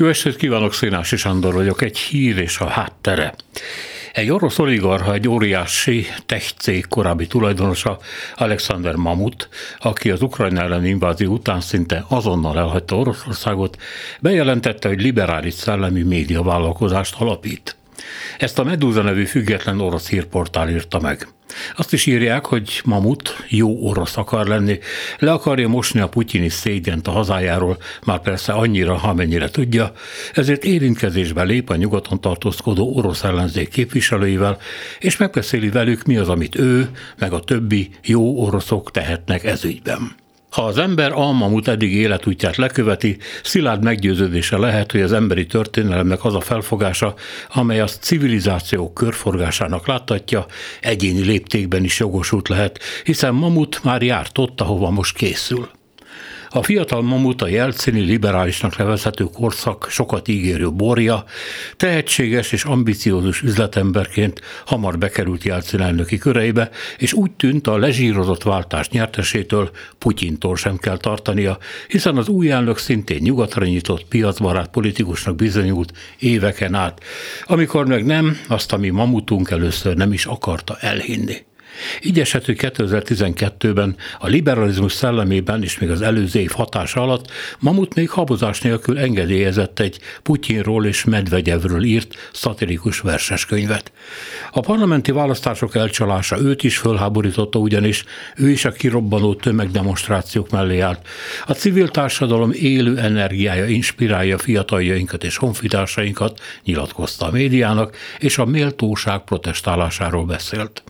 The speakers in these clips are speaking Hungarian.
Jó estét kívánok, Szénási Sándor vagyok, egy hír és a háttere. Egy orosz oligarha, egy óriási tech korábbi tulajdonosa, Alexander Mamut, aki az Ukrajna elleni invázió után szinte azonnal elhagyta Oroszországot, bejelentette, hogy liberális szellemi médiavállalkozást alapít. Ezt a Medusa nevű független orosz hírportál írta meg. Azt is írják, hogy Mamut jó orosz akar lenni, le akarja mosni a putyini szégyent a hazájáról, már persze annyira, amennyire tudja, ezért érintkezésbe lép a nyugaton tartózkodó orosz ellenzék képviselőivel, és megbeszéli velük, mi az, amit ő, meg a többi jó oroszok tehetnek ezügyben. Ha az ember Almamut eddig életútját leköveti, szilárd meggyőződése lehet, hogy az emberi történelemnek az a felfogása, amely az civilizáció körforgásának láttatja, egyéni léptékben is jogosult lehet, hiszen Mamut már járt ott, ahova most készül. A fiatal mamut a jelcini liberálisnak nevezhető korszak sokat ígérő borja, tehetséges és ambiciózus üzletemberként hamar bekerült Jelcin elnöki köreibe, és úgy tűnt a lezsírozott váltás nyertesétől Putyintól sem kell tartania, hiszen az új elnök szintén nyugatra nyitott piacbarát politikusnak bizonyult éveken át, amikor meg nem, azt, ami mamutunk először nem is akarta elhinni. Így hogy 2012-ben a liberalizmus szellemében és még az előző év hatása alatt Mamut még habozás nélkül engedélyezett egy Putyinról és Medvegyevről írt szatirikus verseskönyvet. A parlamenti választások elcsalása őt is fölháborította, ugyanis ő is a kirobbanó tömegdemonstrációk mellé állt. A civil társadalom élő energiája inspirálja fiataljainkat és honfitársainkat, nyilatkozta a médiának, és a méltóság protestálásáról beszélt.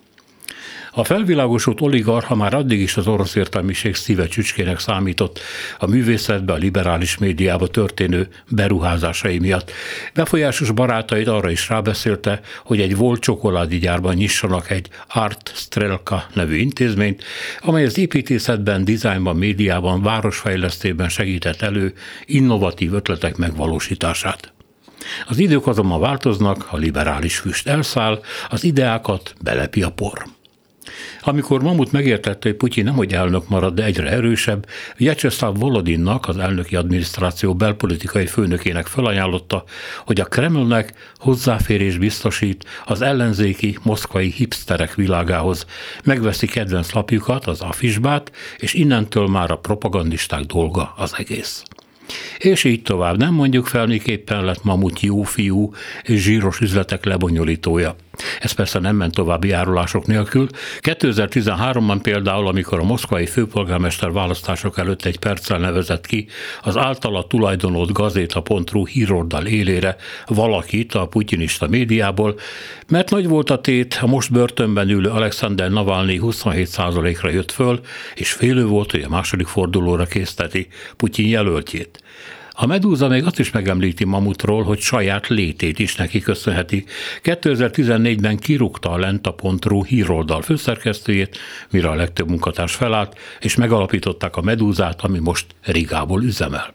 A felvilágosult oligarha már addig is az orosz értelmiség szíve csücskének számított a művészetbe, a liberális médiába történő beruházásai miatt. Befolyásos barátait arra is rábeszélte, hogy egy volt csokoládé gyárban nyissanak egy Art Strelka nevű intézményt, amely az építészetben, dizájnban, médiában, városfejlesztében segített elő innovatív ötletek megvalósítását. Az idők azonban változnak, a liberális füst elszáll, az ideákat belepi a por. Amikor Mamut megértette, hogy Putyin nem hogy elnök marad, de egyre erősebb, Vyacheslav Volodinnak, az elnöki adminisztráció belpolitikai főnökének felajánlotta, hogy a Kremlnek hozzáférés biztosít az ellenzéki moszkvai hipsterek világához, megveszi kedvenc lapjukat, az afisbát, és innentől már a propagandisták dolga az egész. És így tovább. Nem mondjuk fel, miképpen lett Mamut jó fiú és zsíros üzletek lebonyolítója. Ez persze nem ment további járulások nélkül. 2013-ban például, amikor a moszkvai főpolgármester választások előtt egy perccel nevezett ki az általa tulajdonolt gazéta.ru híroldal élére valakit a putyinista médiából, mert nagy volt a tét, a most börtönben ülő Alexander Navalnyi 27%-ra jött föl, és félő volt, hogy a második fordulóra készteti Putyin jelöltjét. A Medúza még azt is megemlíti Mamutról, hogy saját létét is neki köszönheti. 2014-ben kirúgta a Lenta.ru híroldal főszerkesztőjét, mire a legtöbb munkatárs felállt, és megalapították a Medúzát, ami most Rigából üzemel.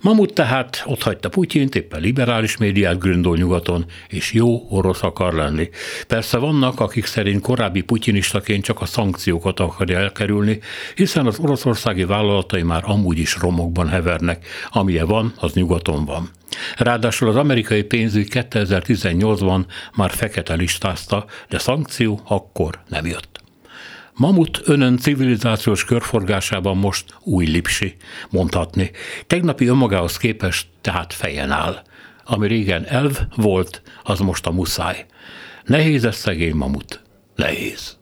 Mamut tehát ott hagyta Putyint, éppen liberális médiát gründol nyugaton, és jó orosz akar lenni. Persze vannak, akik szerint korábbi putyinistaként csak a szankciókat akarja elkerülni, hiszen az oroszországi vállalatai már amúgy is romokban hevernek, amilyen van, az nyugaton van. Ráadásul az amerikai pénzügy 2018-ban már fekete listázta, de szankció akkor nem jött. Mamut önön civilizációs körforgásában most új lipsi, mondhatni. Tegnapi önmagához képest tehát fejen áll. Ami régen elv volt, az most a muszáj. Nehéz ez szegény mamut. Nehéz.